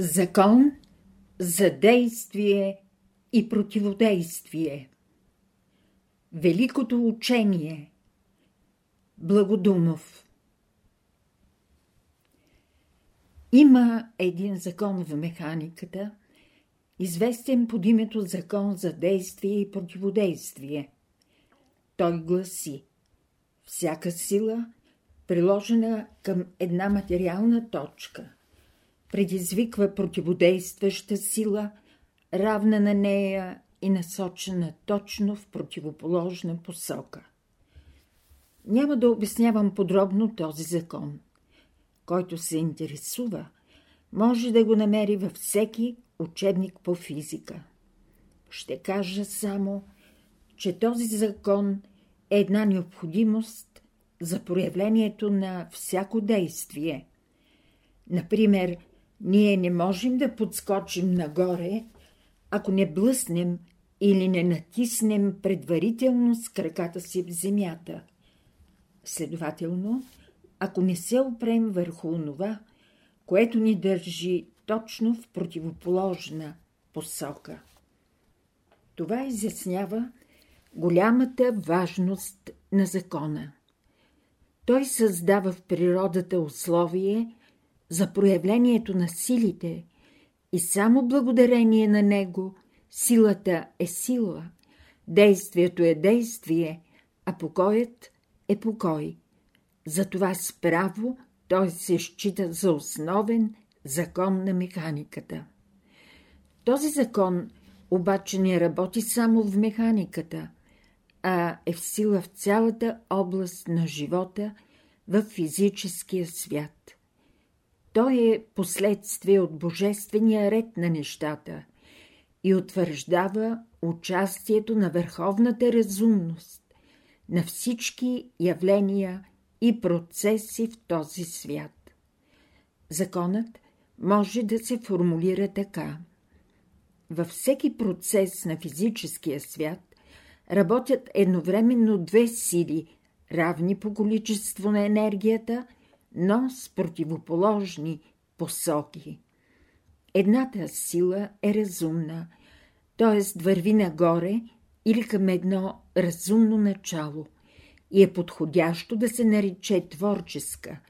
Закон за действие и противодействие. Великото учение. Благодумов. Има един закон в механиката, известен под името Закон за действие и противодействие. Той гласи Всяка сила, приложена към една материална точка – предизвиква противодействаща сила, равна на нея и насочена точно в противоположна посока. Няма да обяснявам подробно този закон. Който се интересува, може да го намери във всеки учебник по физика. Ще кажа само, че този закон е една необходимост за проявлението на всяко действие. Например, ние не можем да подскочим нагоре, ако не блъснем или не натиснем предварително с краката си в земята. Следователно, ако не се опрем върху онова, което ни държи точно в противоположна посока. Това изяснява голямата важност на закона. Той създава в природата условие за проявлението на силите и само благодарение на него силата е сила, действието е действие, а покоят е покой. Затова справо той се счита за основен закон на механиката. Този закон обаче не работи само в механиката, а е в сила в цялата област на живота в физическия свят. Той е последствие от божествения ред на нещата и утвърждава участието на върховната разумност на всички явления и процеси в този свят. Законът може да се формулира така. Във всеки процес на физическия свят работят едновременно две сили, равни по количество на енергията – но с противоположни посоки. Едната сила е разумна, т.е. върви нагоре или към едно разумно начало и е подходящо да се нарече творческа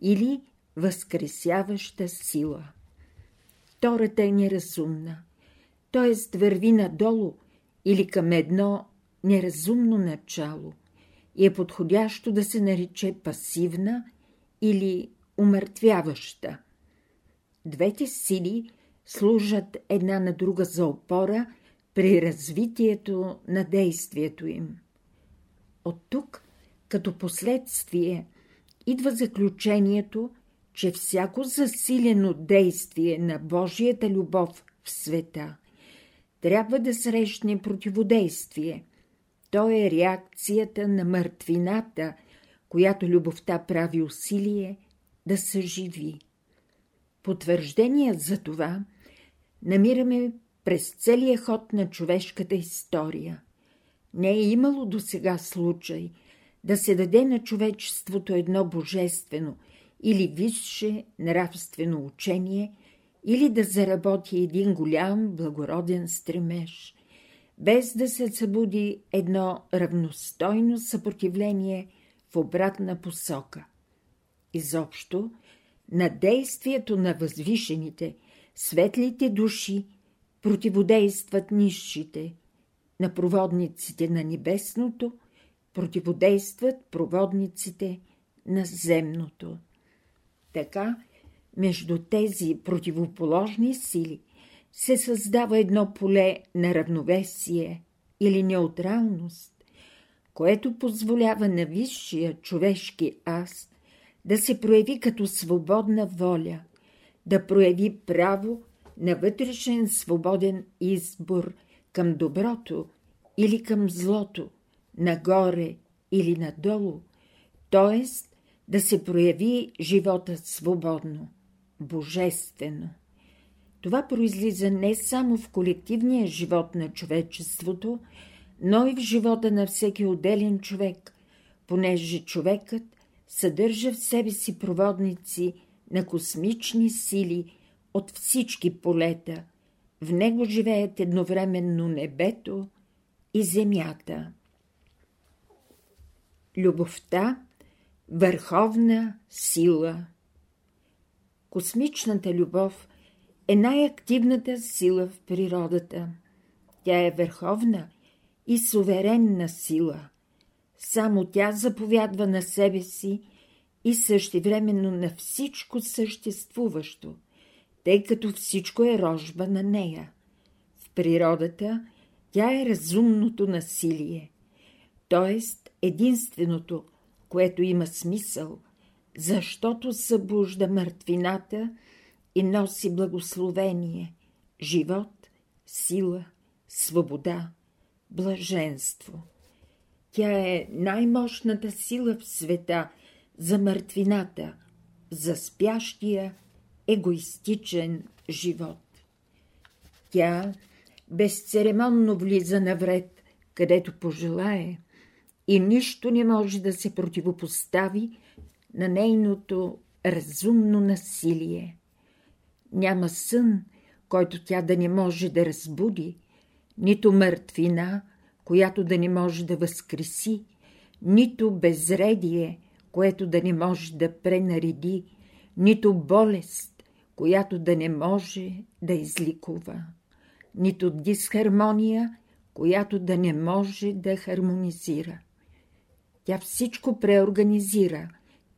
или възкресяваща сила. Втората е неразумна, т.е. върви надолу или към едно неразумно начало и е подходящо да се нарече пасивна или умъртвяваща. Двете сили служат една на друга за опора при развитието на действието им. От тук, като последствие, идва заключението, че всяко засилено действие на Божията любов в света трябва да срещне противодействие. То е реакцията на мъртвината която любовта прави усилие да съживи. Потвърждение за това намираме през целия ход на човешката история. Не е имало до сега случай да се даде на човечеството едно божествено или висше нравствено учение, или да заработи един голям благороден стремеж, без да се събуди едно равностойно съпротивление – в обратна посока. Изобщо, на действието на възвишените, светлите души противодействат низшите, на проводниците на небесното противодействат проводниците на земното. Така, между тези противоположни сили се създава едно поле на равновесие или неутралност, което позволява на висшия човешки аз да се прояви като свободна воля, да прояви право на вътрешен свободен избор към доброто или към злото, нагоре или надолу, т.е. да се прояви живота свободно, божествено. Това произлиза не само в колективния живот на човечеството, но и в живота на всеки отделен човек, понеже човекът съдържа в себе си проводници на космични сили, от всички полета. В него живеят едновременно небето и земята. Любовта – върховна сила. Космичната любов е най-активната сила в природата. Тя е върховна и суверенна сила. Само тя заповядва на себе си и същевременно на всичко съществуващо, тъй като всичко е рожба на нея. В природата тя е разумното насилие, т.е. единственото, което има смисъл, защото събужда мъртвината и носи благословение, живот, сила, свобода, блаженство. Тя е най-мощната сила в света за мъртвината, за спящия егоистичен живот. Тя безцеремонно влиза навред, където пожелае, и нищо не може да се противопостави на нейното разумно насилие. Няма сън, който тя да не може да разбуди, нито мъртвина, която да не може да възкреси, нито безредие, което да не може да пренареди, нито болест, която да не може да изликува, нито дисхармония, която да не може да хармонизира. Тя всичко преорганизира,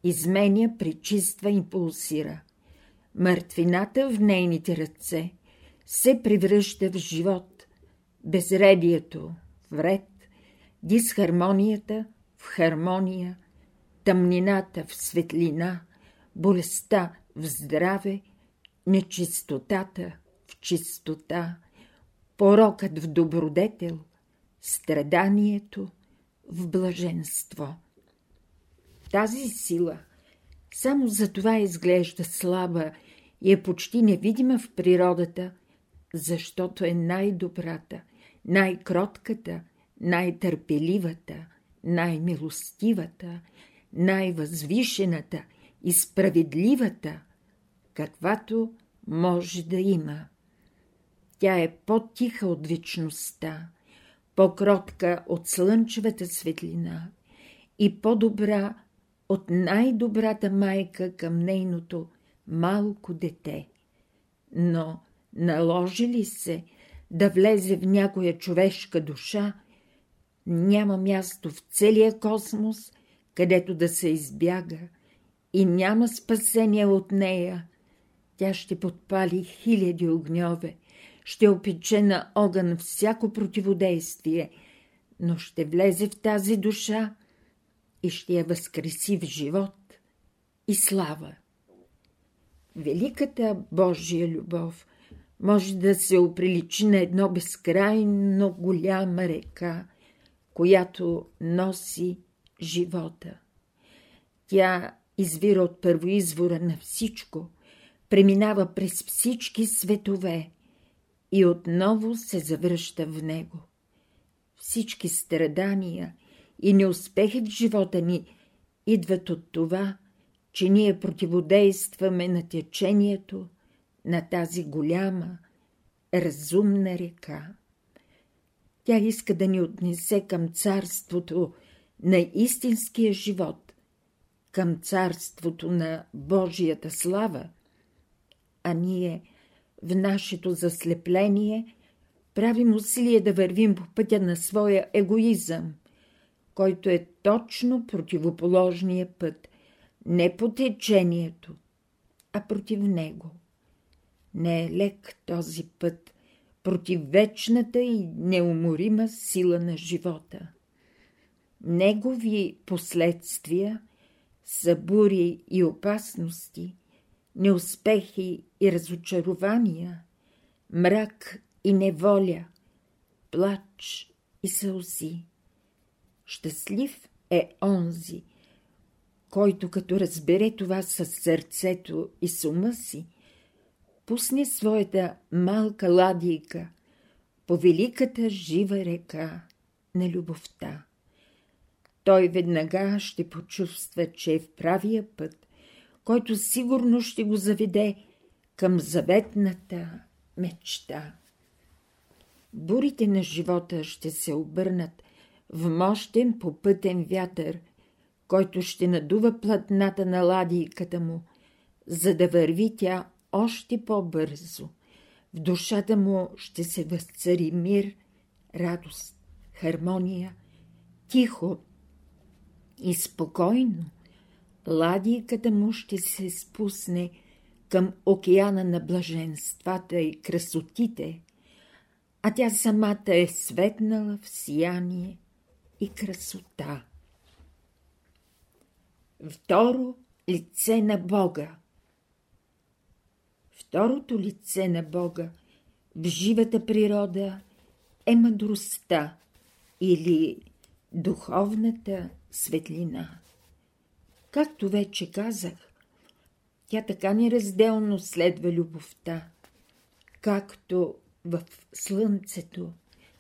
изменя, причиства, импулсира. Мъртвината в нейните ръце се превръща в живот, безредието в ред, дисхармонията в хармония, тъмнината в светлина, болестта в здраве, нечистотата в чистота, порокът в добродетел, страданието в блаженство. Тази сила само за това изглежда слаба и е почти невидима в природата, защото е най-добрата, най-кротката, най-търпеливата, най-милостивата, най-възвишената и справедливата, каквато може да има. Тя е по-тиха от вечността, по-кротка от слънчевата светлина и по-добра от най-добрата майка към нейното малко дете. Но наложи ли се да влезе в някоя човешка душа, няма място в целия космос, където да се избяга и няма спасение от нея. Тя ще подпали хиляди огньове, ще опече на огън всяко противодействие, но ще влезе в тази душа и ще я възкреси в живот и слава. Великата Божия любов може да се оприличи на едно безкрайно голяма река, която носи живота. Тя извира от първоизвора на всичко, преминава през всички светове и отново се завръща в него. Всички страдания и неуспехи в живота ни идват от това, че ние противодействаме на течението на тази голяма, разумна река. Тя иска да ни отнесе към царството на истинския живот, към царството на Божията слава, а ние в нашето заслепление правим усилие да вървим по пътя на своя егоизъм, който е точно противоположния път, не по течението, а против него. Не е лек този път против вечната и неуморима сила на живота. Негови последствия са бури и опасности, неуспехи и разочарования, мрак и неволя, плач и сълзи. Щастлив е онзи, който като разбере това със сърцето и с ума си, пусне своята малка ладийка по великата жива река на любовта. Той веднага ще почувства, че е в правия път, който сигурно ще го заведе към заветната мечта. Бурите на живота ще се обърнат в мощен попътен вятър, който ще надува платната на ладийката му, за да върви тя още по-бързо. В душата му ще се възцари мир, радост, хармония, тихо и спокойно. Ладийката му ще се спусне към океана на блаженствата и красотите, а тя самата е светнала в сияние и красота. Второ лице на Бога Второто лице на Бога в живата природа е мъдростта или духовната светлина. Както вече казах, тя така неразделно следва любовта, както в слънцето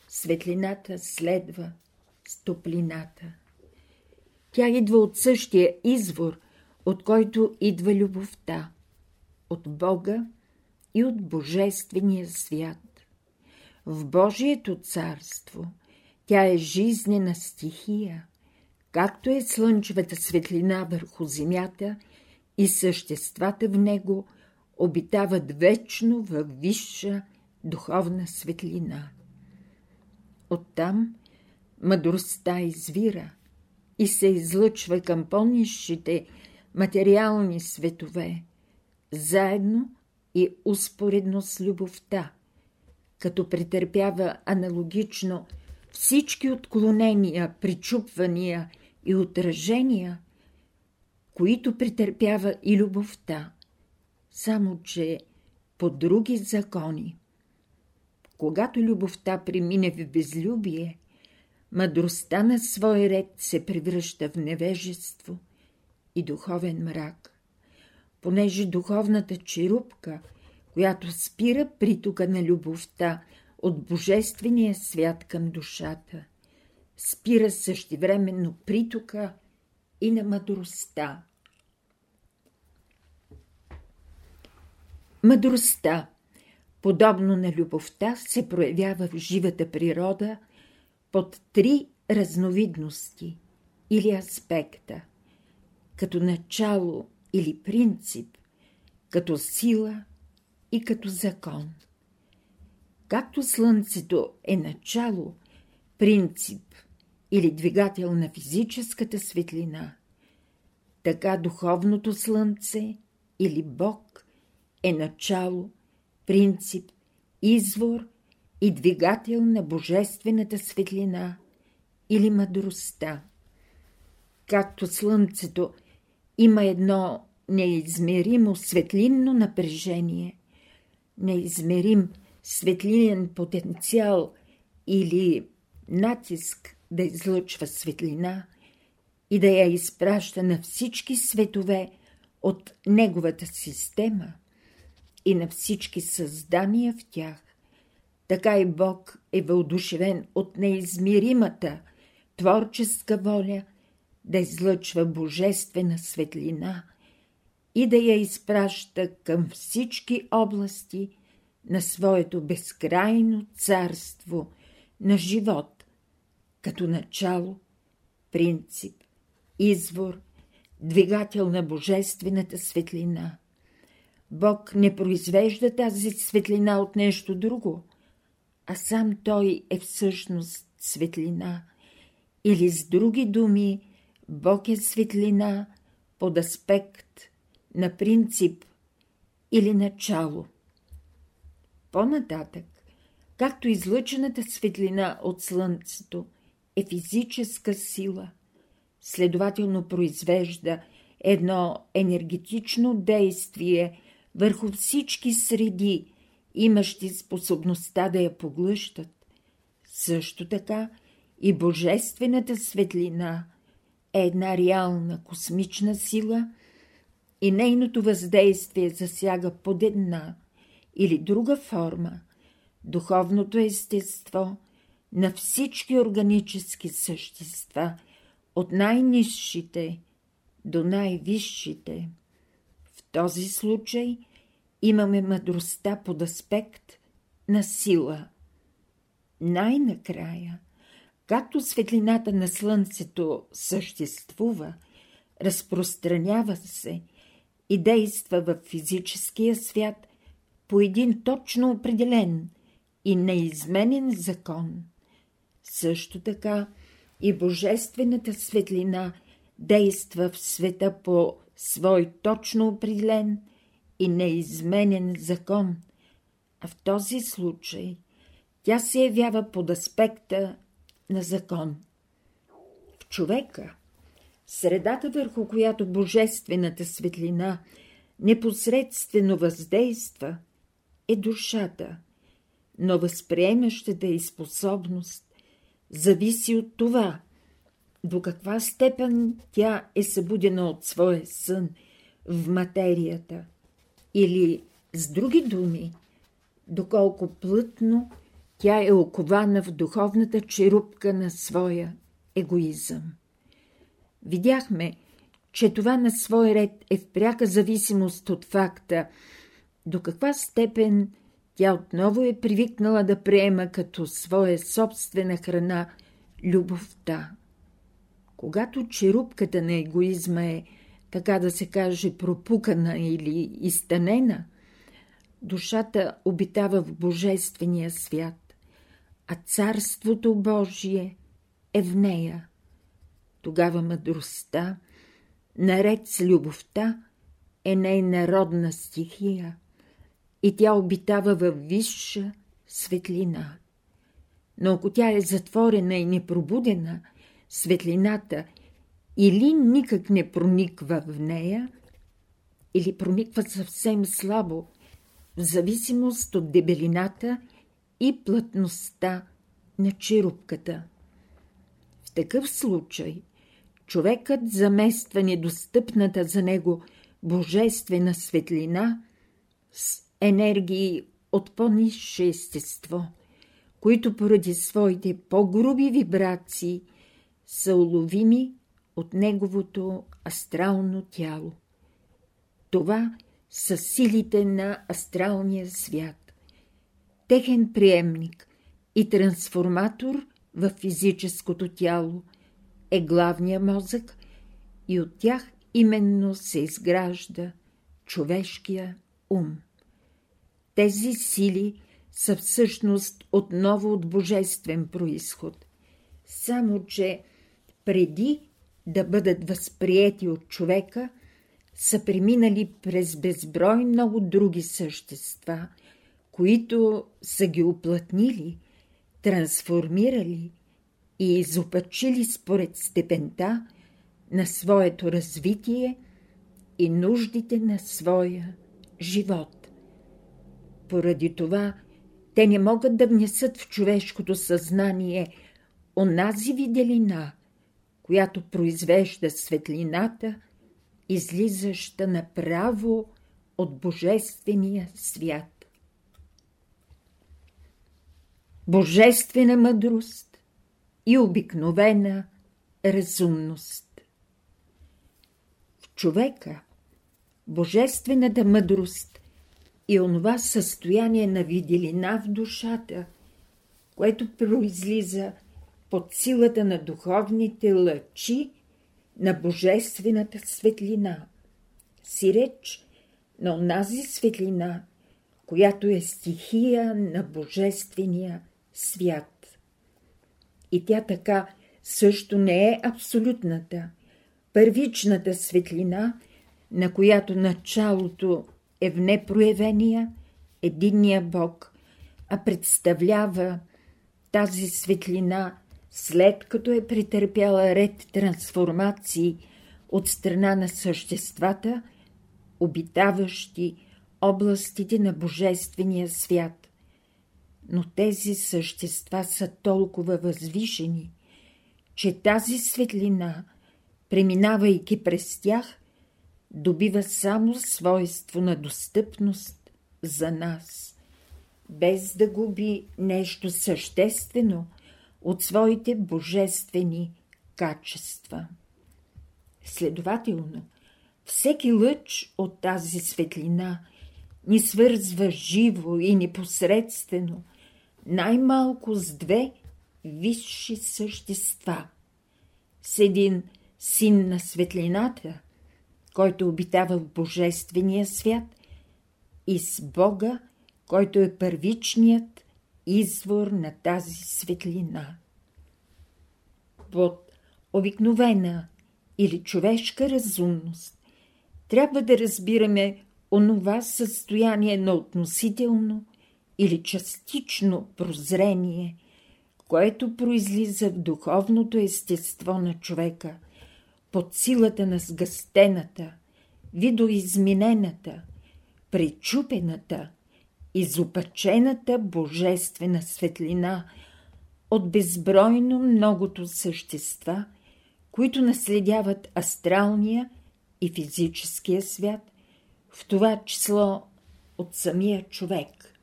светлината следва с топлината. Тя идва от същия извор, от който идва любовта, от Бога и от Божествения свят. В Божието царство тя е жизнена стихия, както е слънчевата светлина върху земята и съществата в него обитават вечно във висша духовна светлина. Оттам мъдростта извира и се излъчва към по-низшите материални светове, заедно и успоредно с любовта, като претърпява аналогично всички отклонения, причупвания и отражения, които претърпява и любовта, само че по други закони. Когато любовта премине в безлюбие, мъдростта на свой ред се превръща в невежество и духовен мрак понеже духовната черупка, която спира притока на любовта от божествения свят към душата, спира същевременно притока и на мъдростта. Мъдростта, подобно на любовта, се проявява в живата природа под три разновидности или аспекта, като начало или принцип, като сила и като закон. Както Слънцето е начало, принцип или двигател на физическата светлина, така духовното Слънце или Бог е начало, принцип, извор и двигател на божествената светлина или мъдростта. Както Слънцето има едно неизмеримо светлинно напрежение, неизмерим светлинен потенциал или натиск да излъчва светлина и да я изпраща на всички светове от неговата система и на всички създания в тях. Така и Бог е въодушевен от неизмеримата творческа воля да излъчва божествена светлина – и да я изпраща към всички области на своето безкрайно царство на живот, като начало, принцип, извор, двигател на божествената светлина. Бог не произвежда тази светлина от нещо друго, а сам Той е всъщност светлина, или с други думи, Бог е светлина под аспект – на принцип или начало. По-нататък, както излъчената светлина от Слънцето е физическа сила, следователно произвежда едно енергетично действие върху всички среди, имащи способността да я поглъщат. Също така и божествената светлина е една реална космична сила – и нейното въздействие засяга под една или друга форма духовното естество на всички органически същества, от най-низшите до най-висшите. В този случай имаме мъдростта под аспект на сила. Най-накрая, както светлината на Слънцето съществува, разпространява се и действа в физическия свят по един точно определен и неизменен закон. Също така и Божествената светлина действа в света по свой точно определен и неизменен закон, а в този случай тя се явява под аспекта на закон. В човека, средата върху която божествената светлина непосредствено въздейства, е душата, но възприемащата и способност зависи от това, до каква степен тя е събудена от своя сън в материята или, с други думи, доколко плътно тя е окована в духовната черупка на своя егоизъм. Видяхме, че това на свой ред е в пряка зависимост от факта, до каква степен тя отново е привикнала да приема като своя собствена храна любовта. Когато черупката на егоизма е, така да се каже, пропукана или изтънена, душата обитава в Божествения свят, а Царството Божие е в нея. Тогава мъдростта, наред с любовта, е нейна родна стихия и тя обитава във висша светлина. Но ако тя е затворена и непробудена, светлината или никак не прониква в нея, или прониква съвсем слабо, в зависимост от дебелината и плътността на черупката. В такъв случай човекът замества недостъпната за него божествена светлина с енергии от по-низше естество, които поради своите по-груби вибрации са уловими от неговото астрално тяло. Това са силите на астралния свят. Техен приемник и трансформатор в физическото тяло е главния мозък и от тях именно се изгражда човешкия ум. Тези сили са всъщност отново от божествен происход. Само, че преди да бъдат възприети от човека, са преминали през безброй много други същества, които са ги оплътнили, трансформирали и изопачили според степента на своето развитие и нуждите на своя живот. Поради това те не могат да внесат в човешкото съзнание онази виделина, която произвежда светлината, излизаща направо от Божествения свят. Божествена мъдрост и обикновена разумност. В човека Божествената мъдрост и онова състояние на виделина в душата, което произлиза под силата на духовните лъчи на божествената светлина. Си реч на онази светлина, която е стихия на божествения свят. И тя така също не е абсолютната, първичната светлина, на която началото е в непроявения единния Бог, а представлява тази светлина, след като е претърпяла ред трансформации от страна на съществата, обитаващи областите на Божествения свят. Но тези същества са толкова възвишени, че тази светлина, преминавайки през тях, добива само свойство на достъпност за нас, без да губи нещо съществено от своите божествени качества. Следователно, всеки лъч от тази светлина ни свързва живо и непосредствено, най-малко с две висши същества. С един син на светлината, който обитава в Божествения свят, и с Бога, който е първичният извор на тази светлина. Под обикновена или човешка разумност трябва да разбираме онова състояние на относително или частично прозрение, което произлиза в духовното естество на човека, под силата на сгъстената, видоизменената, пречупената, изопачената божествена светлина от безбройно многото същества, които наследяват астралния и физическия свят, в това число от самия човек.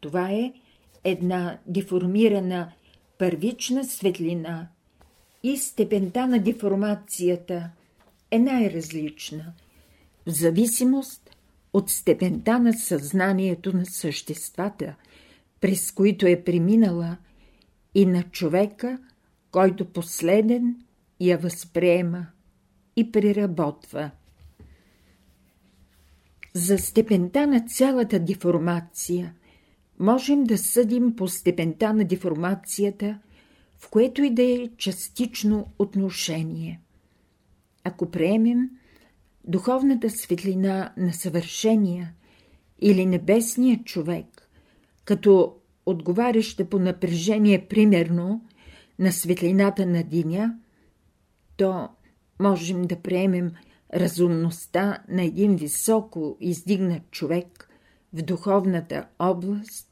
Това е една деформирана първична светлина и степента на деформацията е най-различна, в зависимост от степента на съзнанието на съществата, през които е преминала и на човека, който последен я възприема и преработва. За степента на цялата деформация можем да съдим по степента на деформацията, в което и да е частично отношение. Ако приемем духовната светлина на съвършения или небесния човек, като отговаряща по напрежение примерно на светлината на диня, то можем да приемем разумността на един високо издигнат човек в духовната област,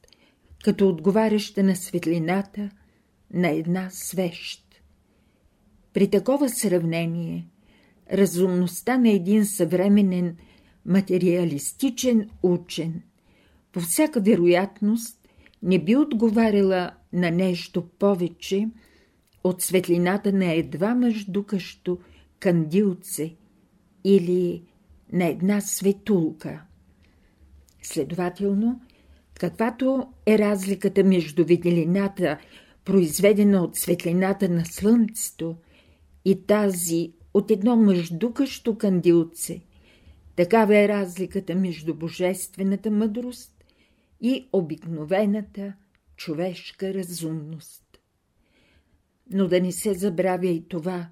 като отговаряща на светлината на една свещ. При такова сравнение, разумността на един съвременен материалистичен учен по всяка вероятност не би отговаряла на нещо повече от светлината на едва мъждукащо кандилце – или на една светулка. Следователно, каквато е разликата между виделината, произведена от светлината на слънцето, и тази от едно мъждукащо кандилце, такава е разликата между божествената мъдрост и обикновената човешка разумност. Но да не се забравя и това,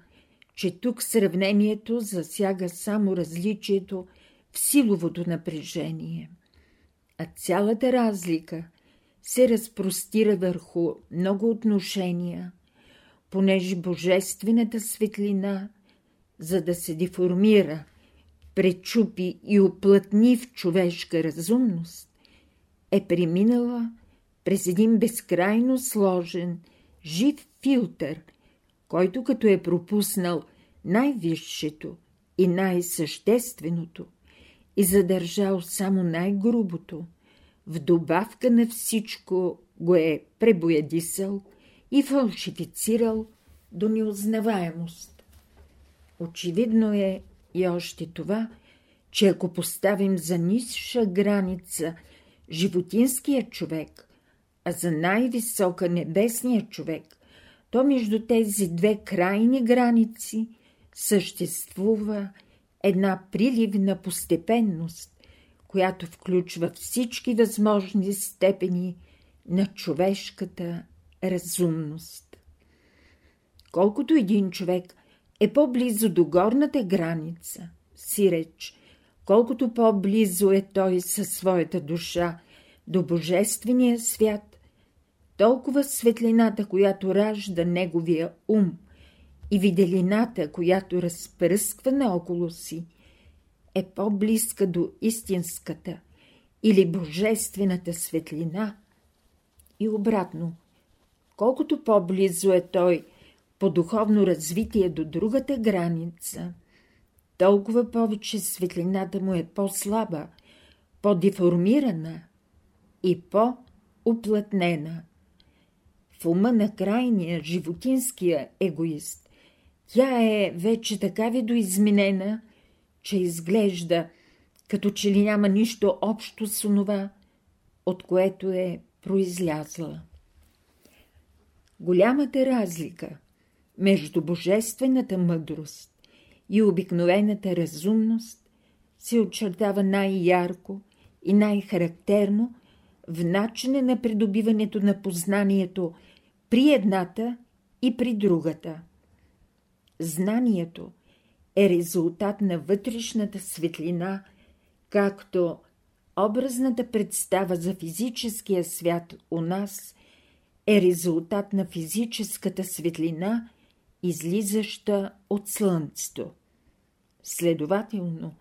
че тук сравнението засяга само различието в силовото напрежение, а цялата разлика се разпростира върху много отношения, понеже божествената светлина, за да се деформира, пречупи и оплътни в човешка разумност, е преминала през един безкрайно сложен, жив филтър – който като е пропуснал най-висшето и най-същественото и задържал само най-грубото, в добавка на всичко го е пребоядисал и фалшифицирал до неузнаваемост. Очевидно е и още това, че ако поставим за ниша граница животинския човек, а за най-висока небесния човек, то между тези две крайни граници съществува една приливна постепенност, която включва всички възможни степени на човешката разумност. Колкото един човек е по-близо до горната граница, си реч, колкото по-близо е той със своята душа до Божествения свят, толкова светлината, която ражда неговия ум и виделината, която разпръсква наоколо си, е по-близка до истинската или божествената светлина и обратно. Колкото по-близо е той по духовно развитие до другата граница, толкова повече светлината му е по-слаба, по-деформирана и по-уплътнена в ума на крайния, животинския егоист. Тя е вече така видоизменена, че изглежда като че ли няма нищо общо с онова, от което е произлязла. Голямата разлика между божествената мъдрост и обикновената разумност се очертава най-ярко и най-характерно в начина на придобиването на познанието при едната и при другата. Знанието е резултат на вътрешната светлина, както образната представа за физическия свят у нас е резултат на физическата светлина, излизаща от Слънцето. Следователно,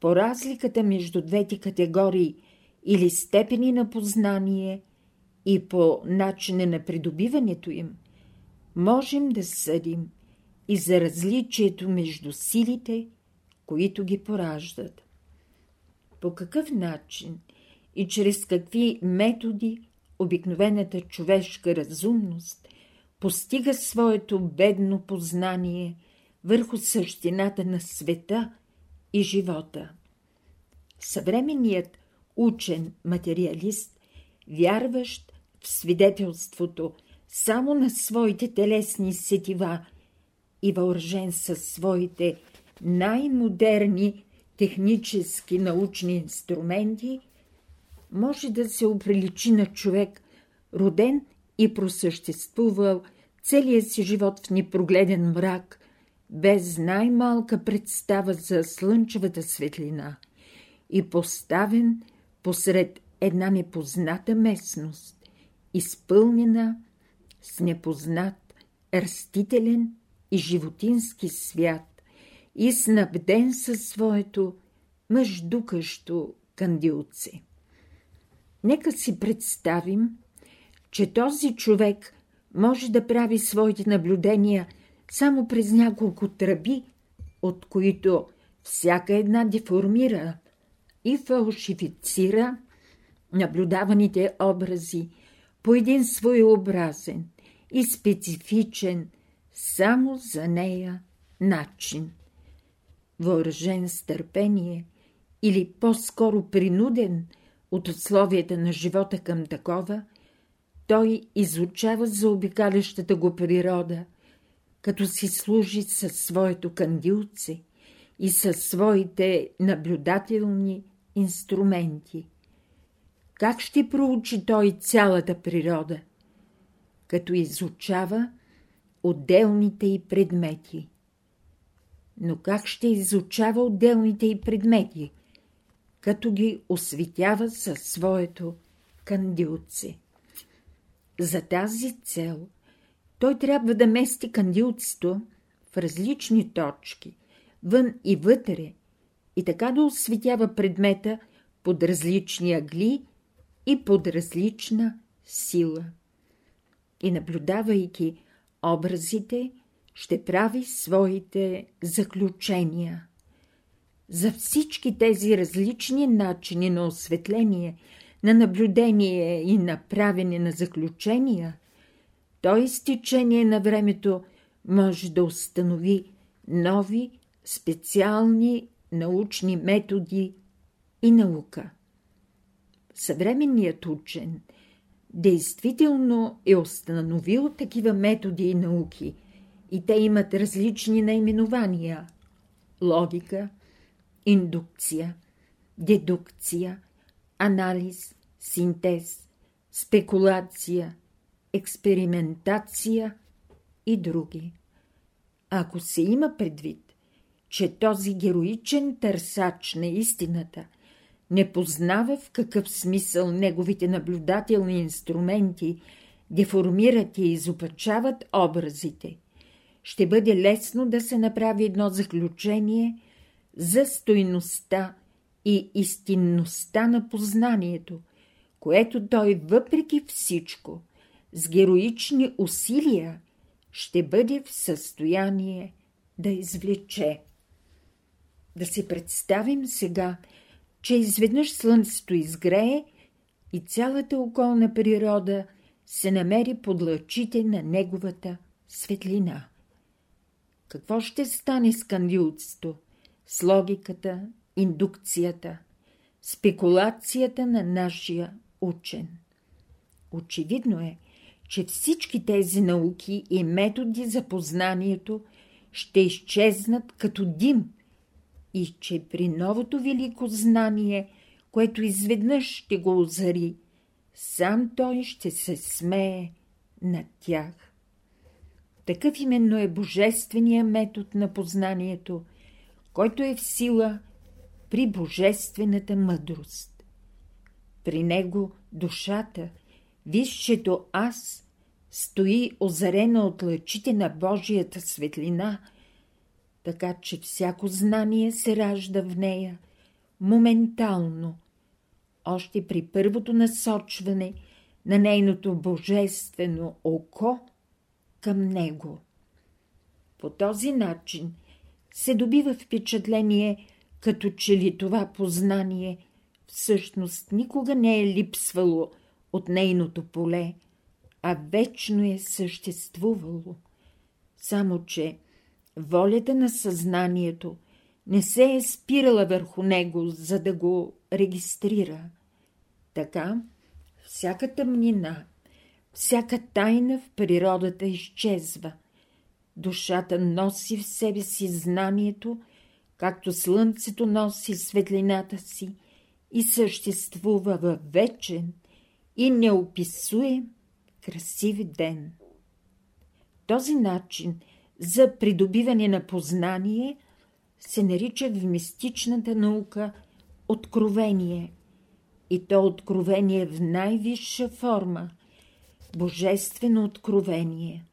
по разликата между двете категории или степени на познание и по начина на придобиването им, можем да съдим и за различието между силите, които ги пораждат. По какъв начин и чрез какви методи обикновената човешка разумност постига своето бедно познание върху същината на света и живота. Съвременният учен материалист, вярващ в свидетелството само на своите телесни сетива и въоръжен със своите най-модерни технически научни инструменти, може да се оприличи на човек, роден и просъществувал целия си живот в непрогледен мрак, без най-малка представа за слънчевата светлина и поставен посред една непозната местност, изпълнена с непознат растителен и животински свят и снабден със своето мъждукащо кандилце. Нека си представим, че този човек може да прави своите наблюдения само през няколко тръби, от които всяка една деформира и фалшифицира наблюдаваните образи по един своеобразен и специфичен само за нея начин. Въоръжен с търпение или по-скоро принуден от условията на живота към такова, той изучава заобикалящата го природа, като си служи със своето кандилце и със своите наблюдателни инструменти. Как ще проучи той цялата природа? Като изучава отделните и предмети. Но как ще изучава отделните и предмети? Като ги осветява със своето кандилце. За тази цел той трябва да мести кандилцето в различни точки, вън и вътре, и така да осветява предмета под различни агли и под различна сила. И наблюдавайки образите, ще прави своите заключения. За всички тези различни начини на осветление, на наблюдение и на правене на заключения, той с течение на времето може да установи нови специални научни методи и наука. Съвременният учен действително е установил такива методи и науки, и те имат различни наименования – логика, индукция, дедукция, анализ, синтез, спекулация, експериментация и други. Ако се има предвид, че този героичен търсач на истината не познава в какъв смисъл неговите наблюдателни инструменти деформират и изопачават образите, ще бъде лесно да се направи едно заключение за стойността и истинността на познанието, което той въпреки всичко, с героични усилия, ще бъде в състояние да извлече. Да си представим сега, че изведнъж слънцето изгрее и цялата околна природа се намери под лъчите на неговата светлина. Какво ще стане с кандилцето, с логиката, индукцията, спекулацията на нашия учен. Очевидно е, че всички тези науки и методи за познанието ще изчезнат като дим и че при новото велико знание, което изведнъж ще го озари, сам той ще се смее над тях. Такъв именно е божествения метод на познанието, който е в сила при божествената мъдрост. При него душата, висшето аз, стои озарена от лъчите на Божията светлина, така че всяко знание се ражда в нея моментално, още при първото насочване на нейното божествено око към него. По този начин се добива впечатление, като че ли това познание всъщност никога не е липсвало от нейното поле, а вечно е съществувало. Само, че волята на съзнанието не се е спирала върху него, за да го регистрира. Така, всяка тъмнина, всяка тайна в природата изчезва. Душата носи в себе си знанието, както слънцето носи светлината си и съществува във вечен и неописуем красив ден. Този начин за придобиване на познание се нарича в мистичната наука откровение – и то откровение в най-висша форма – божествено откровение,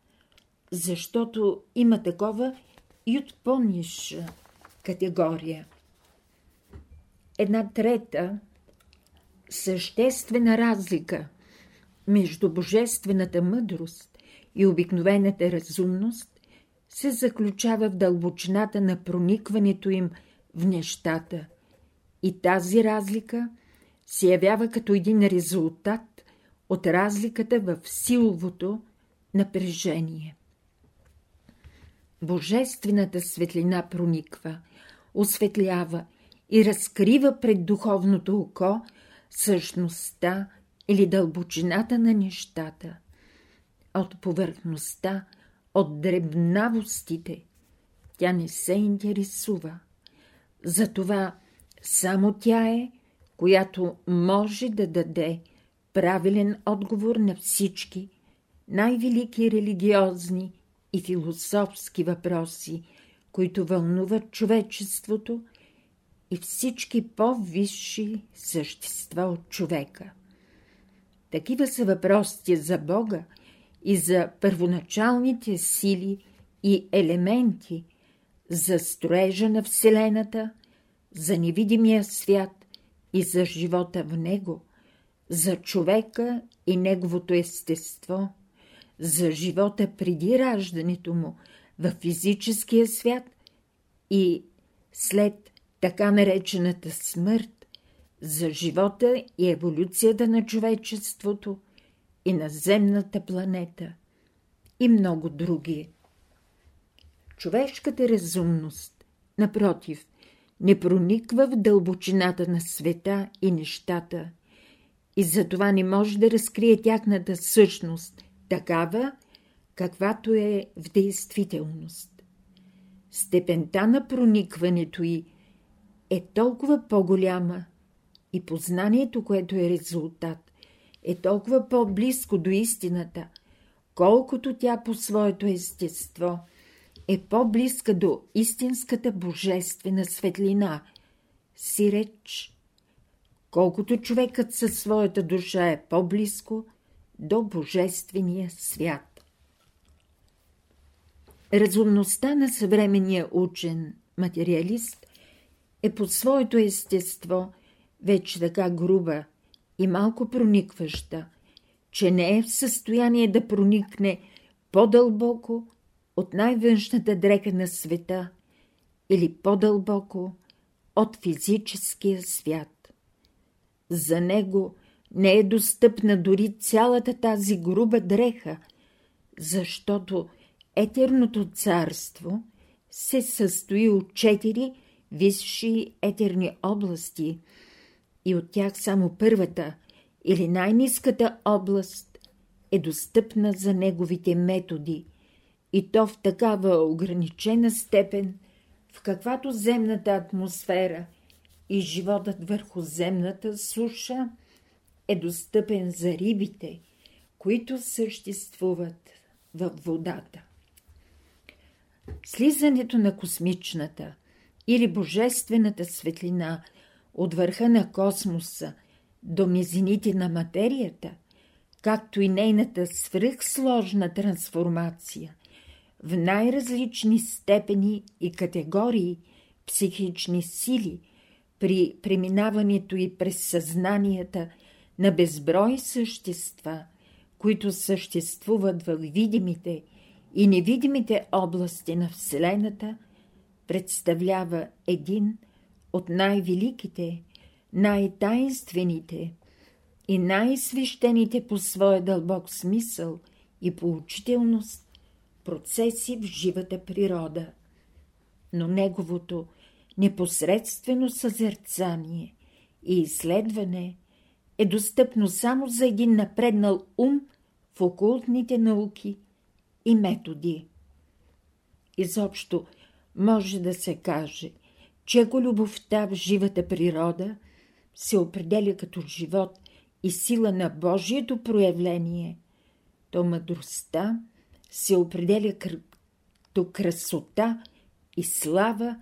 защото има такова и от по-ниша категория. Една трета съществена разлика между божествената мъдрост и обикновената разумност се заключава в дълбочината на проникването им в нещата. И тази разлика – се явява като един резултат от разликата в силовото напрежение. Божествената светлина прониква, осветлява и разкрива пред духовното око същността или дълбочината на нещата. От повърхността, от дребнавостите, тя не се интересува. Затова само тя е, която може да даде правилен отговор на всички най-велики религиозни и философски въпроси, които вълнуват човечеството и всички по-висши същества от човека. Такива са въпросите за Бога и за първоначалните сили и елементи, за строежа на Вселената, за невидимия свят и за живота в него, за човека и неговото естество, за живота преди раждането му в физическия свят и след така наречената смърт, за живота и еволюцията на човечеството и на земната планета и много други. Човешката разумност, напротив, не прониква в дълбочината на света и нещата и затова не може да разкрие тяхната същност, такава, каквато е в действителност. Степента на проникването й е толкова по-голяма и познанието, което е резултат, е толкова по-близко до истината, колкото тя по своето естество – е по-близка до истинската божествена светлина. Си реч, колкото човекът със своята душа е по-близко до божествения свят. Разумността на съвременния учен, материалист, е по своето естество вече така груба и малко проникваща, че не е в състояние да проникне по-дълбоко от най-външната дрека на света или по-дълбоко от физическия свят. За него не е достъпна дори цялата тази груба дреха, защото етерното царство се състои от четири висши етерни области и от тях само първата или най-низката област е достъпна за неговите методи и то в такава ограничена степен, в каквато земната атмосфера и животът върху земната суша е достъпен за рибите, които съществуват във водата. Слизането на космичната или божествената светлина от върха на космоса до низините на материята, както и нейната свръхсложна трансформация в най-различни степени и категории психични сили при преминаването и през съзнанията на безброй същества, които съществуват в видимите и невидимите области на Вселената, представлява един от най-великите, най-таинствените и най-свещените по своя дълбок смисъл и поучителност процеси в живата природа. Но неговото непосредствено съзерцание и изследване е достъпно само за един напреднал ум в окултните науки и методи. Изобщо може да се каже, че ако любовта в живата природа се определя като живот и сила на Божието проявление, то мъдростта се определя като красота и слава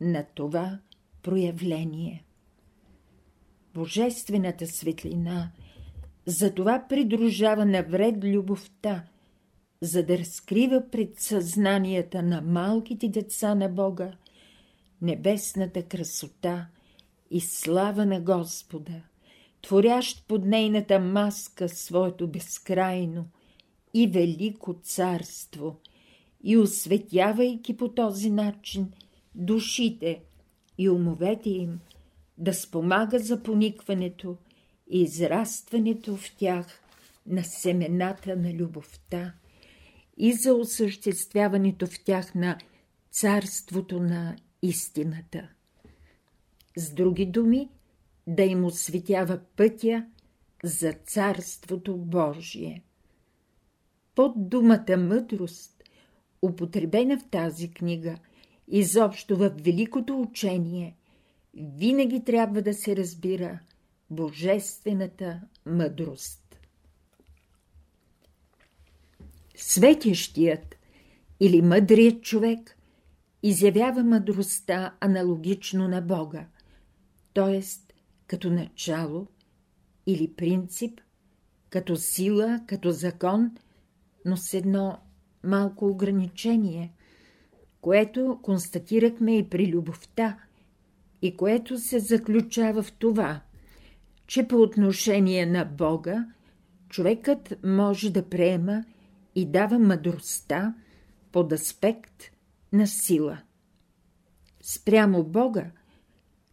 на това проявление. Божествената светлина затова придружава навред любовта, за да разкрива пред съзнанията на малките деца на Бога небесната красота и слава на Господа, творящ под нейната маска своето безкрайно и велико царство и осветявайки по този начин душите и умовете им да спомага за поникването и израстването в тях на семената на любовта и за осъществяването в тях на царството на истината. С други думи, да им осветява пътя за Царството Божие. Под думата мъдрост, употребена в тази книга, изобщо в великото учение, винаги трябва да се разбира божествената мъдрост. Светещият или мъдрият човек изявява мъдростта аналогично на Бога, т.е. като начало или принцип, като сила, като закон, но с едно малко ограничение, което констатирахме и при любовта, и което се заключава в това, че по отношение на Бога човекът може да приема и дава мъдростта под аспект на сила. Спрямо Бога,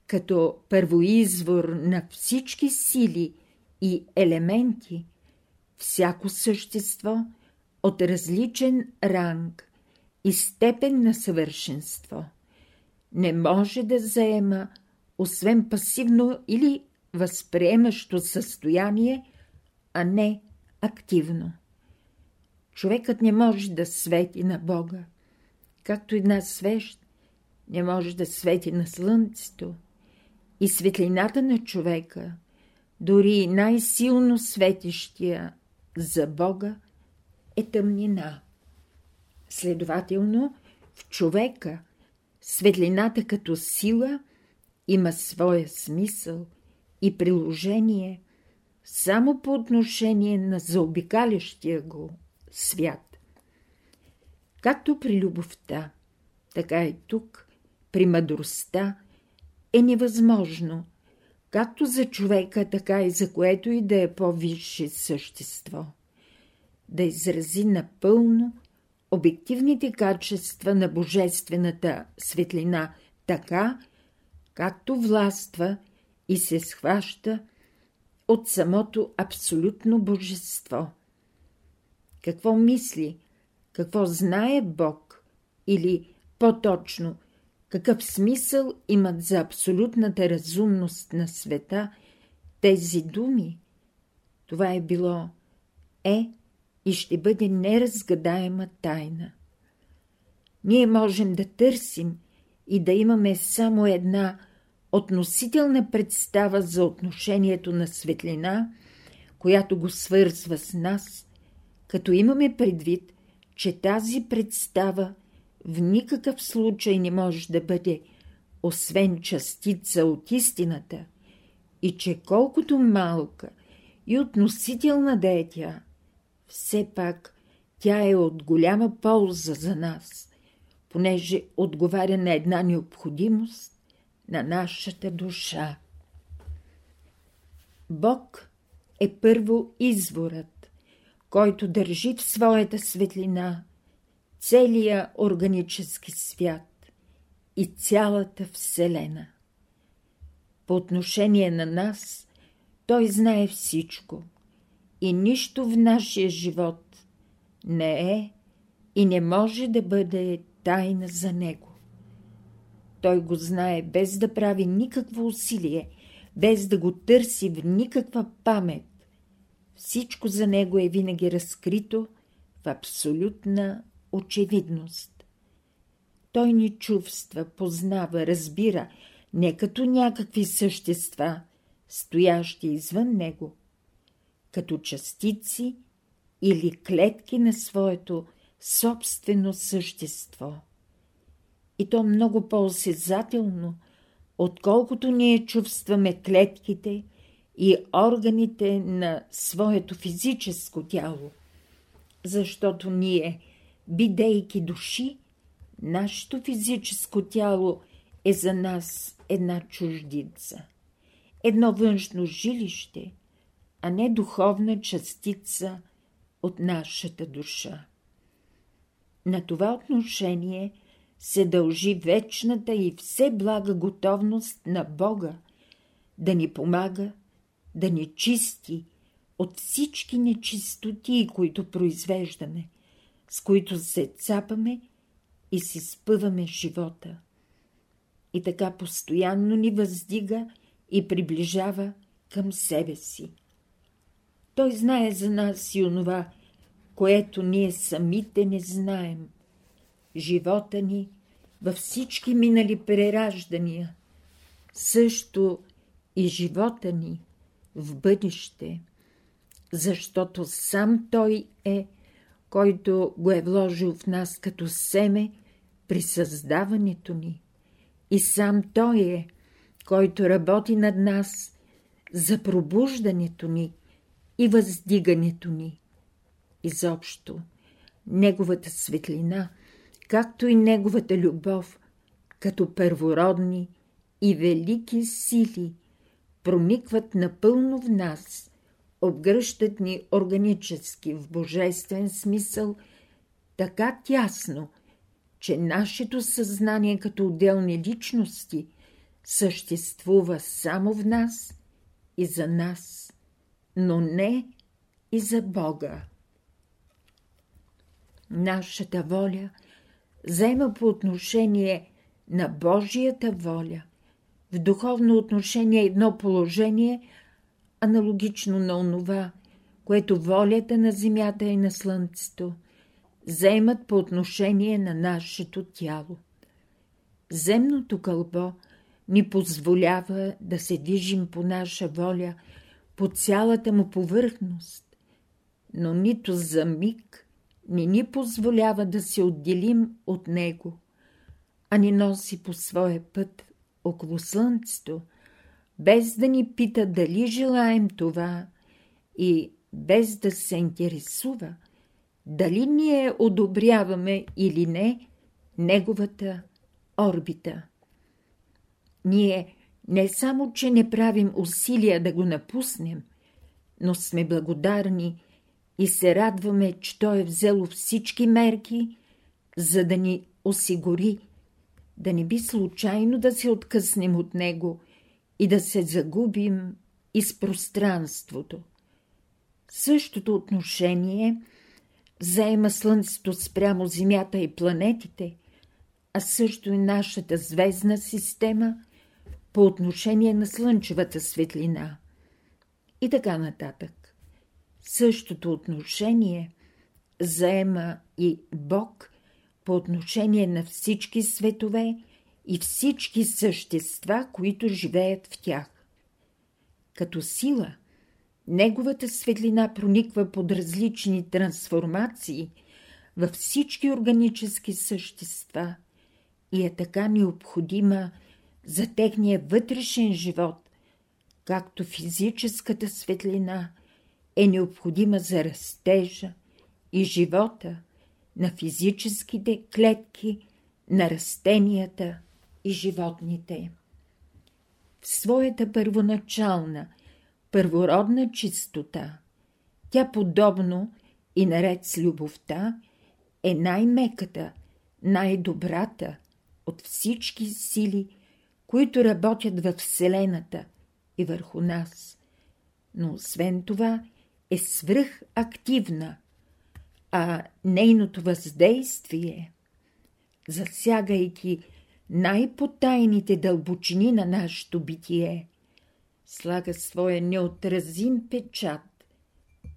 като първоизвор на всички сили и елементи, всяко същество от различен ранг и степен на съвършенство не може да заема освен пасивно или възприемащо състояние, а не активно. Човекът не може да свети на Бога, както една свещ не може да свети на слънцето. И светлината на човека, дори най-силно светещия за Бога, е тъмнина. Следователно, в човека светлината като сила има своя смисъл и приложение само по отношение на заобикалящия го свят. Както при любовта, така и тук, при мъдростта, е невъзможно, както за човека, така и за което и да е по-висше същество, да изрази напълно обективните качества на божествената светлина така, както властва и се схваща от самото абсолютно божество – какво мисли, какво знае Бог или по-точно какъв смисъл имат за абсолютната разумност на света тези думи, това е било е и ще бъде неразгадаема тайна. Ние можем да търсим и да имаме само една относителна представа за отношението на светлина, която го свързва с нас, като имаме предвид, че тази представа в никакъв случай не може да бъде освен частица от истината и че колкото малка и относителна да е тя, все пак тя е от голяма полза за нас, понеже отговаря на една необходимост на нашата душа. Бог е първо изворът, който държи в своята светлина целия органически свят и цялата Вселена. По отношение на нас, Той знае всичко и нищо в нашия живот не е и не може да бъде тайна за Него. Той го знае без да прави никакво усилие, без да го търси в никаква памет. Всичко за него е винаги разкрито в абсолютна очевидност. Той ни чувства, познава, разбира, не като някакви същества, стоящи извън него, като частици или клетки на своето собствено същество. И то много по-осезателно, отколкото ние чувстваме клетките и органите на своето физическо тяло, защото ние – бидейки души, нашето физическо тяло е за нас една чуждица, едно външно жилище, а не духовна частица от нашата душа. На това отношение се дължи вечната и все блага готовност на Бога да ни помага, да ни чисти от всички нечистоти, които произвеждаме – с които се цапаме и си спъваме живота. И така постоянно ни въздига и приближава към себе си. Той знае за нас и онова, което ние самите не знаем. Живота ни във всички минали прераждания, също и живота ни в бъдеще, защото сам Той е – който го е вложил в нас като семе при създаването ни. И сам Той е, който работи над нас за пробуждането ни и въздигането ни. Изобщо, Неговата светлина, както и Неговата любов, като първородни и велики сили, проникват напълно в нас – обгръщат ни органически в божествен смисъл така тясно, че нашето съзнание като отделни личности съществува само в нас и за нас, но не и за Бога. Нашата воля заема по отношение на Божията воля в духовно отношение едно положение – аналогично на онова, което волята на Земята и на Слънцето заемат по отношение на нашето тяло. Земното кълбо ни позволява да се движим по наша воля по цялата му повърхност, но нито за миг не ни позволява да се отделим от него, а ни носи по своя път около Слънцето – без да ни пита дали желаем това и без да се интересува дали ние одобряваме или не неговата орбита. Ние не само, че не правим усилия да го напуснем, но сме благодарни и се радваме, че той е взело всички мерки, за да ни осигури, да не би случайно да се откъснем от него – и да се загубим из пространството. Същото отношение заема Слънцето спрямо Земята и планетите, а също и нашата звездна система по отношение на слънчевата светлина. И така нататък. Същото отношение заема и Бог по отношение на всички светове и всички същества, които живеят в тях. Като сила, неговата светлина прониква под различни трансформации във всички органически същества и е така необходима за техния вътрешен живот, както физическата светлина е необходима за растежа и живота на физическите клетки, на растенията и животните. В своята първоначална, първородна чистота, тя подобно и наред с любовта е най-меката, най-добрата от всички сили, които работят във Вселената и върху нас. Но освен това е свръхактивна, а нейното въздействие, засягайки най-потайните дълбочини на нашето битие, слага своя неотразим печат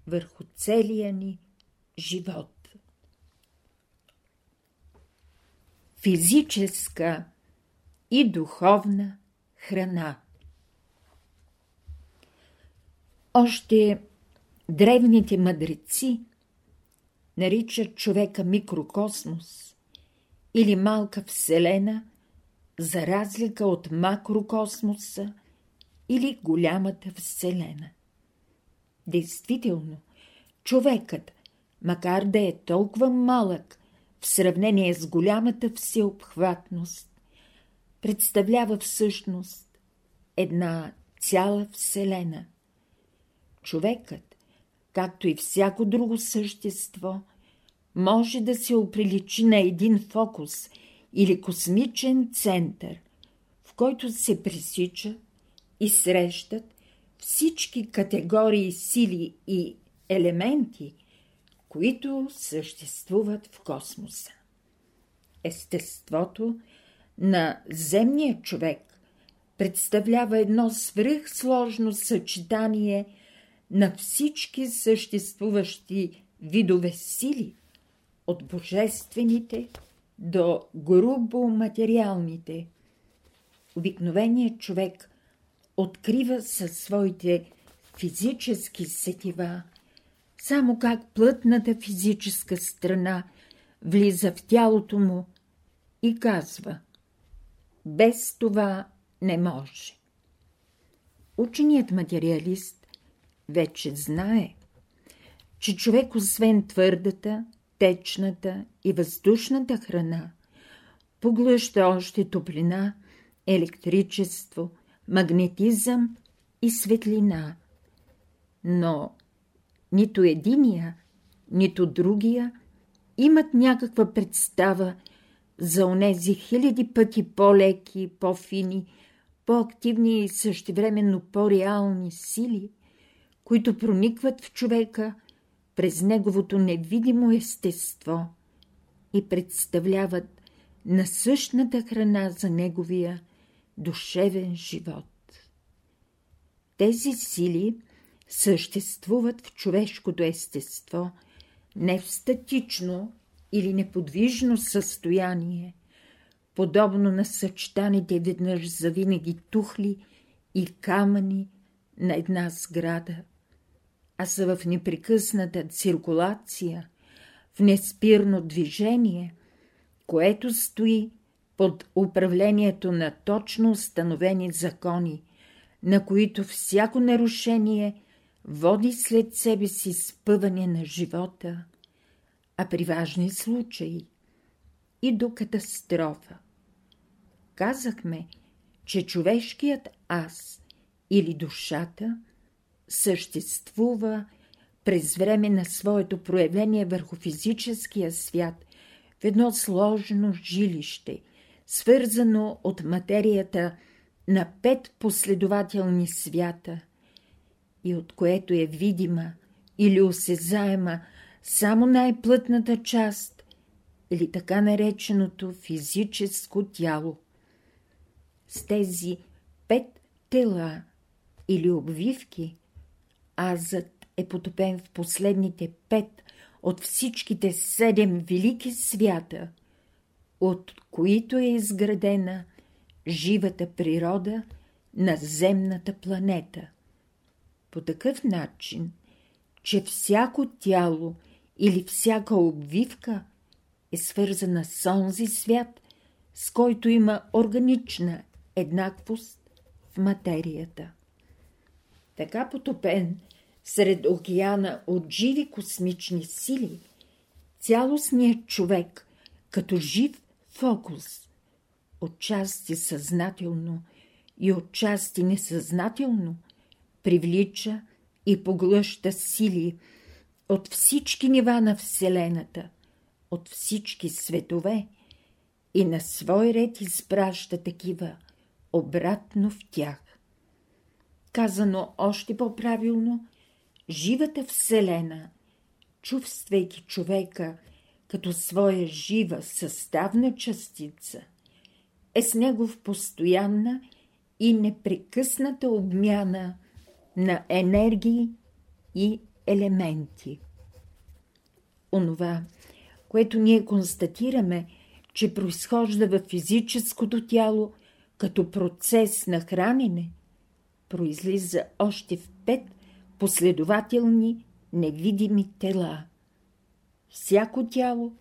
върху целия ни живот. Физическа и духовна храна Още древните мъдреци наричат човека микрокосмос или малка вселена – за разлика от макрокосмоса или голямата Вселена. Действително, човекът, макар да е толкова малък в сравнение с голямата всеобхватност, представлява всъщност една цяла Вселена. Човекът, както и всяко друго същество, може да се оприличи на един фокус – или космичен център, в който се пресичат и срещат всички категории сили и елементи, които съществуват в космоса. Естеството на земния човек представлява едно свръхсложно съчетание на всички съществуващи видове сили, от божествените до грубо материалните. Обикновеният човек открива със своите физически сетива само как плътната физическа страна влиза в тялото му и казва «Без това не може». Ученият материалист вече знае, че човек освен твърдата, течната и въздушната храна поглъща още топлина, електричество, магнетизъм и светлина. Но нито единия, нито другия имат някаква представа за онези хиляди пъти по-леки, по-фини, по-активни и същевременно по-реални сили, които проникват в човека през неговото невидимо естество и представляват насъщната храна за неговия душевен живот. Тези сили съществуват в човешкото естество не в статично или неподвижно състояние, подобно на съчетаните веднъж завинаги тухли и камъни на една сграда – а са в непрекъсната циркулация, в неспирно движение, което стои под управлението на точно установени закони, на които всяко нарушение води след себе си спъване на живота, а при важни случаи и до катастрофа. Казахме, че човешкият аз или душата – съществува през време на своето проявление върху физическия свят в едно сложно жилище, свързано от материята на пет последователни свята и от което е видима или осезаема само най-плътната част или така нареченото физическо тяло. С тези пет тела или обвивки, азът е потопен в последните пет от всичките седем велики свята, от които е изградена живата природа на земната планета. По такъв начин, че всяко тяло или всяка обвивка е свързана с онзи свят, с който има органична еднаквост в материята. Така потопен сред океана от живи космични сили, цялостният човек, като жив фокус, отчасти съзнателно и отчасти несъзнателно, привлича и поглъща сили от всички нива на Вселената, от всички светове и на свой ред изпраща такива обратно в тях. Казано още по-правилно, живата Вселена, чувствайки човека като своя жива съставна частица, е с негов постоянна и непрекъсната обмяна на енергии и елементи. Онова, което ние констатираме, че произхожда в физическото тяло като процес на хранене, произлиза още в пет последователни невидими тела. Всяко тяло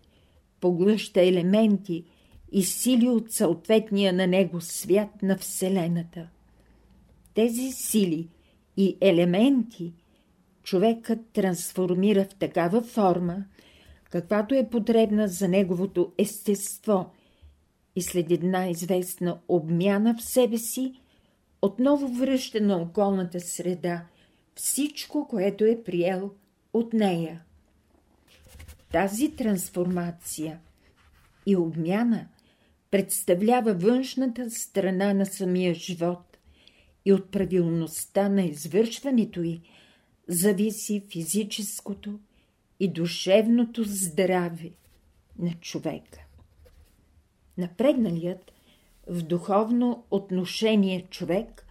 поглъща елементи и сили от съответния на него свят на Вселената. Тези сили и елементи човекът трансформира в такава форма, каквато е потребна за неговото естество и след една известна обмяна в себе си, отново връща на околната среда всичко, което е приел от нея. Тази трансформация и обмяна представлява външната страна на самия живот и от правилността на извършването й зависи физическото и душевното здраве на човека. Напредналият в духовно отношение човек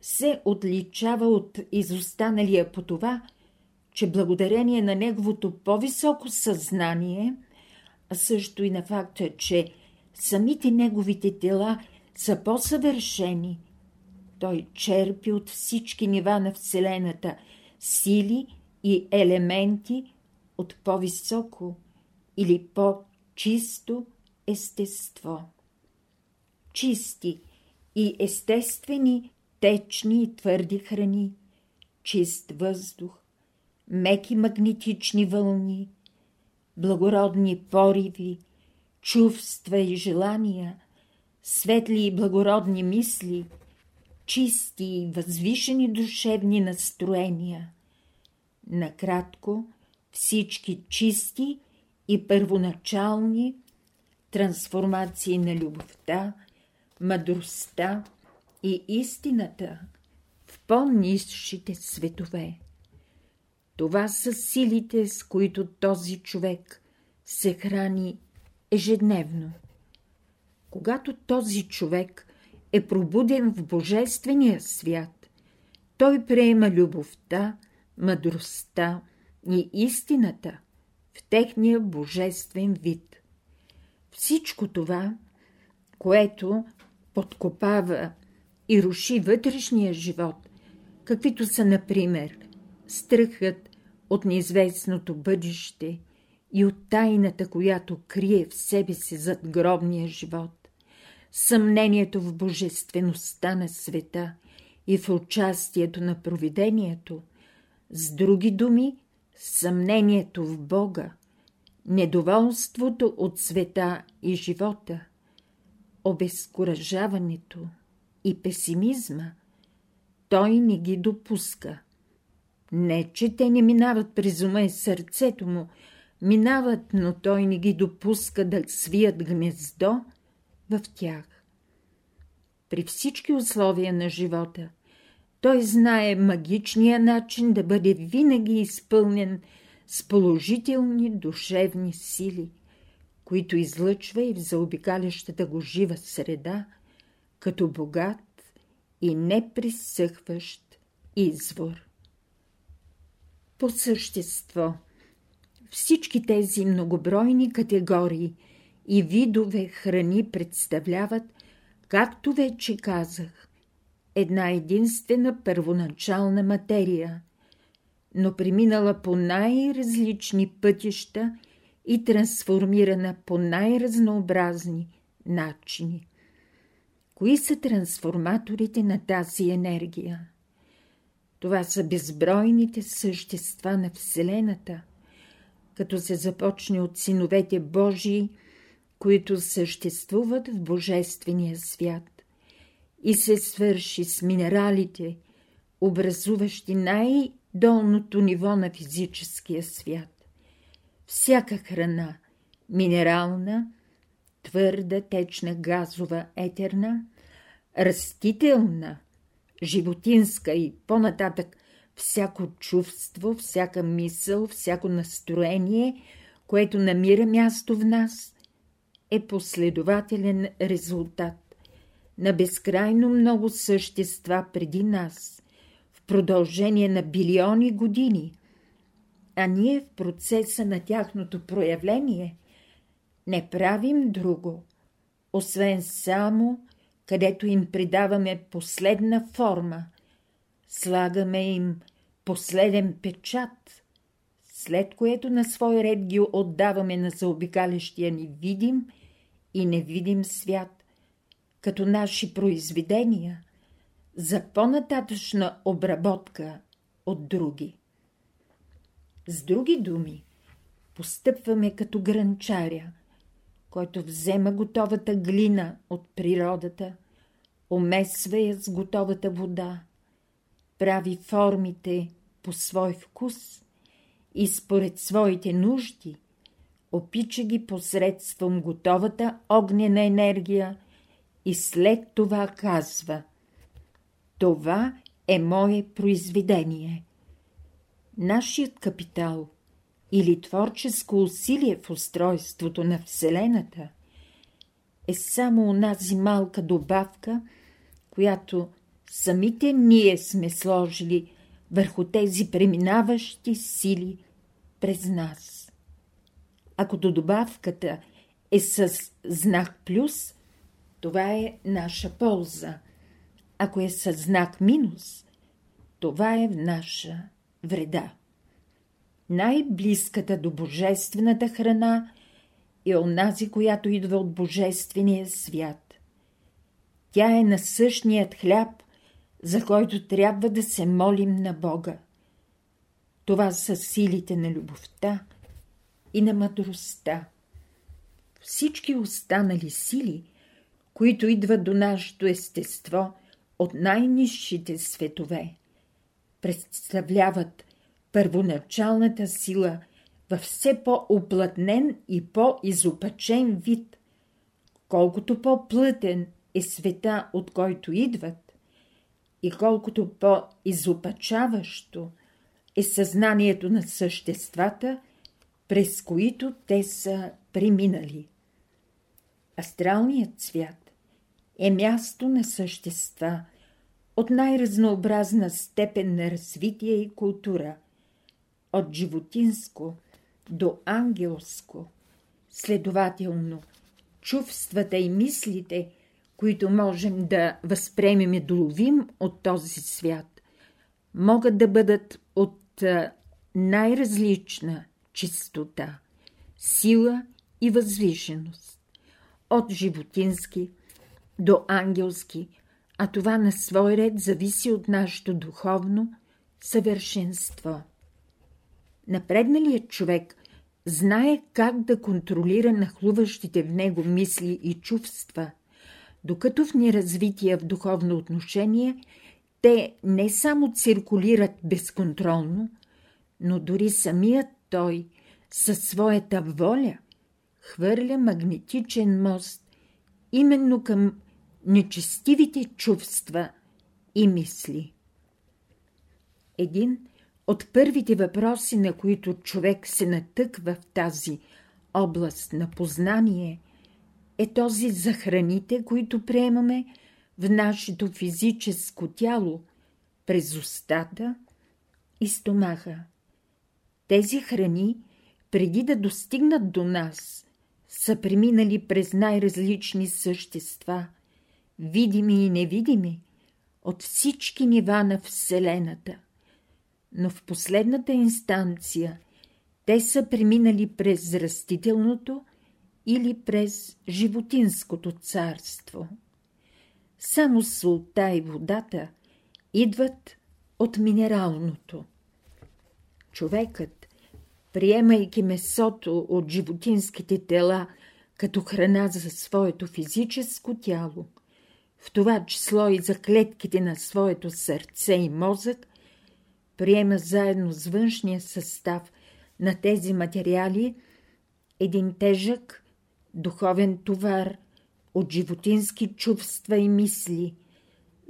се отличава от изостаналия по това, че благодарение на неговото по-високо съзнание, а също и на факта, че самите неговите тела са по-съвършени, той черпи от всички нива на Вселената сили и елементи от по-високо или по-чисто естество. Чисти и естествени течни и твърди храни, чист въздух, меки магнетични вълни, благородни пориви, чувства и желания, светли и благородни мисли, чисти и възвишени душевни настроения. Накратко, всички чисти и първоначални трансформации на любовта, мъдростта и истината в по-низшите светове. Това са силите, с които този човек се храни ежедневно. Когато този човек е пробуден в Божествения свят, той приема любовта, мъдростта и истината в техния божествен вид. Всичко това, което подкопава и руши вътрешния живот, каквито са, например, страхът от неизвестното бъдеще и от тайната, която крие в себе си зад гробния живот, съмнението в божествеността на света и в участието на провидението, с други думи, съмнението в Бога, недоволството от света и живота, обезкуражаването и песимизма, той не ги допуска. Не, че те не минават през ума и сърцето му, минават, но той не ги допуска да свият гнездо в тях. При всички условия на живота той знае магичния начин да бъде винаги изпълнен с положителни душевни сили, които излъчва и в заобикалящата го жива среда, като богат и неприсъхващ извор. По същество, всички тези многобройни категории и видове храни представляват, както вече казах, една единствена първоначална материя, но преминала по най-различни пътища и трансформирана по най-разнообразни начини. Кои са трансформаторите на тази енергия? Това са безбройните същества на Вселената, като се започне от синовете Божии, които съществуват в Божествения свят, и се свърши с минералите, образуващи най-долното ниво на физическия свят. Всяка храна – минерална, твърда, течна, газова, етерна, растителна, животинска и по-нататък. Всяко чувство, всяка мисъл, всяко настроение, което намира място в нас, е последователен резултат на безкрайно много същества преди нас, в продължение на билиони години, а ние в процеса на тяхното проявление не правим друго, освен само, където им придаваме последна форма, слагаме им последен печат, след което на свой ред ги отдаваме на заобикалящия ни видим и невидим свят, като наши произведения, за по-нататъчна обработка от други. С други думи, постъпваме като гранчаря, който взема готовата глина от природата, умесва я с готовата вода, прави формите по свой вкус и според своите нужди, опича ги посредством готовата огнена енергия и след това казва «Това е мое произведение». Нашият капитал или творческо усилие в устройството на Вселената е само онази малка добавка, която самите ние сме сложили върху тези преминаващи сили през нас. Ако до добавката е с знак плюс, това е наша полза. Ако е с знак минус, това е в наша вреда. Най-близката до божествената храна е онази, която идва от божествения свят. Тя е насъщният хляб, за който трябва да се молим на Бога. Това са силите на любовта и на мъдростта. Всички останали сили, които идват до нашето естество от най-низшите светове, представляват първоначалната сила във все по-оплътнен и по-изопачен вид. Колкото по-плътен е света, от който идват, и колкото по-изопачаващо е съзнанието на съществата, през които те са преминали. Астралният свят е място на същества от най-разнообразна степен на развитие и култура, от животинско до ангелско. Следователно, чувствата и мислите – които можем да възприемем и доловим от този свят, могат да бъдат от най-различна чистота, сила и възвишеност, от животински до ангелски, а това на свой ред зависи от нашето духовно съвършенство. Напредналият човек знае как да контролира нахлуващите в него мисли и чувства – докато в неразвитие в духовно отношение те не само циркулират безконтролно, но дори самият той със своята воля хвърля магнетичен мост именно към нечестивите чувства и мисли. Един от първите въпроси, на които човек се натъква в тази област на познание е този за храните, които приемаме в нашето физическо тяло, през устата и стомаха. Тези храни, преди да достигнат до нас, са преминали през най-различни същества, видими и невидими, от всички нива на Вселената. Но в последната инстанция те са преминали през растителното или през животинското царство. Само солта и водата идват от минералното. Човекът, приемайки месото от животинските тела като храна за своето физическо тяло, в това число и за клетките на своето сърце и мозък, приема заедно с външния състав на тези материали един тежък духовен товар от животински чувства и мисли,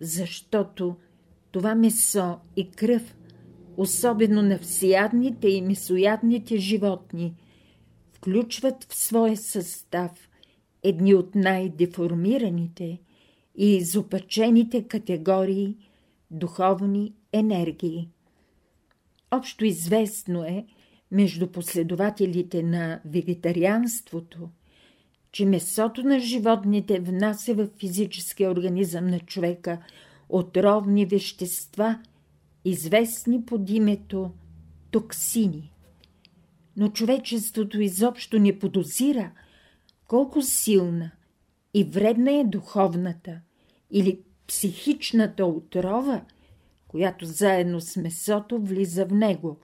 защото това месо и кръв, особено на всеядните и месоядните животни, включват в своя състав едни от най-деформираните и изопачените категории духовни енергии. Общо известно е между последователите на вегетарианството, че месото на животните внася в физическия организъм на човека отровни вещества, известни под името токсини. Но човечеството изобщо не подозира колко силна и вредна е духовната или психичната отрова, която заедно с месото влиза в него,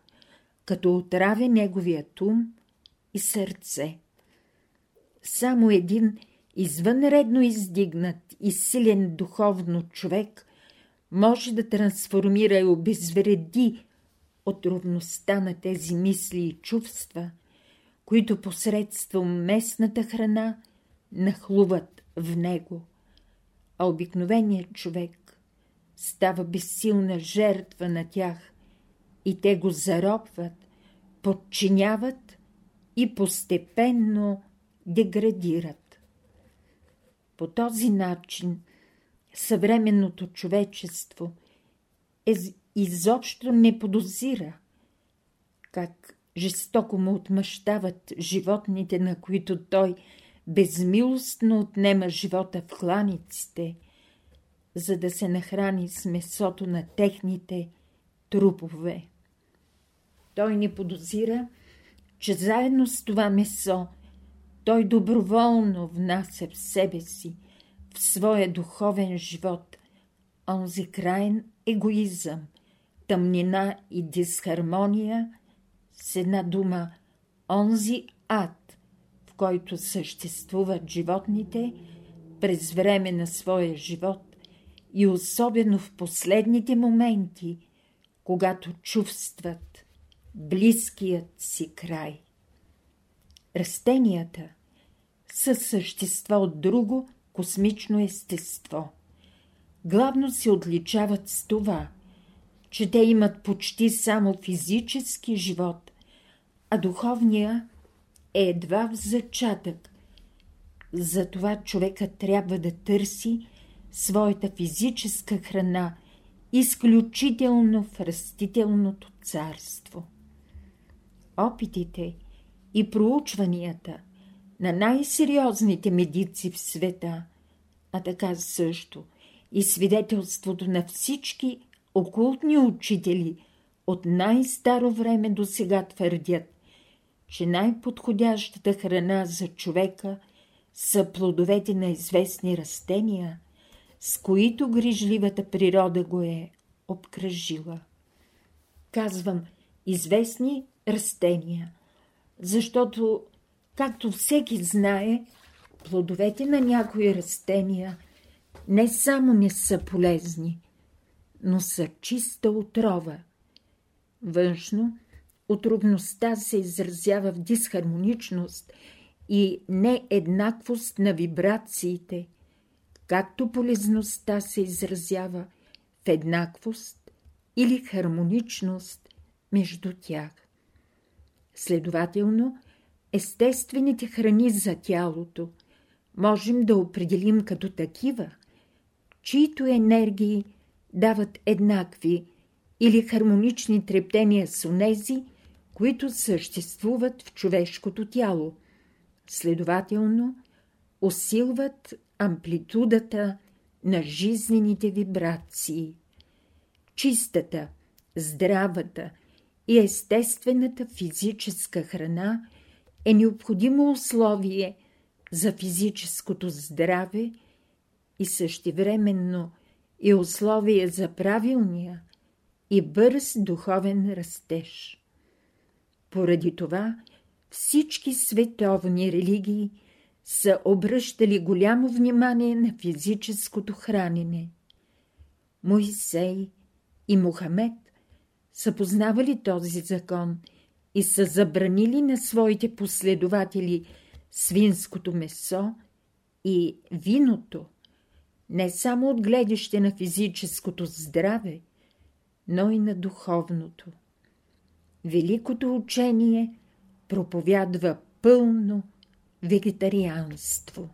като отравя неговият ум и сърце. Само един извънредно издигнат и силен духовно човек може да трансформира и обезвреди отровността на тези мисли и чувства, които посредством местната храна нахлуват в него. А обикновеният човек става безсилна жертва на тях и те го заробват, подчиняват и постепенно деградират. По този начин съвременното човечество е изобщо не подозира как жестоко му отмъщават животните, на които той безмилостно отнема живота в кланиците, за да се нахрани с месото на техните трупове. Той не подозира, че заедно с това месо той доброволно внася в себе си, в своя духовен живот, онзи крайен егоизъм, тъмнина и дисхармония, с една дума, онзи ад, който съществуват животните през време на своя живот и особено в последните моменти, когато чувстват близкият си край. Растенията са същества от друго космично естество. Главно се отличават с това, че те имат почти само физически живот, а духовния едва в зачатък. Затова човека трябва да търси своята физическа храна изключително в растителното царство. Опитите и проучванията на най-сериозните медици в света, а така също и свидетелството на всички окултни учители от най-старо време до сега твърдят, че най-подходящата храна за човека са плодовете на известни растения, с които грижливата природа го е обкръжила. Казвам известни растения – защото, както всеки знае, плодовете на някои растения не само не са полезни, но са чиста отрова. Външно отровността се изразява в дисхармоничност и нееднаквост на вибрациите, както полезността се изразява в еднаквост или хармоничност между тях. Следователно, естествените храни за тялото можем да определим като такива, чието енергии дават еднакви или хармонични трептения с онези, които съществуват в човешкото тяло, следователно усилват амплитудата на жизнените вибрации. Чистата, здравата и естествената физическа храна е необходимо условие за физическото здраве и същевременно и условие за правилния и бърз духовен растеж. Поради това всички световни религии са обръщали голямо внимание на физическото хранене. Моисей и Мухамед са познавали този закон и са забранили на своите последователи свинското месо и виното, не само от гледаще на физическото здраве, но и на духовното. Великото учение проповядва пълно вегетарианство.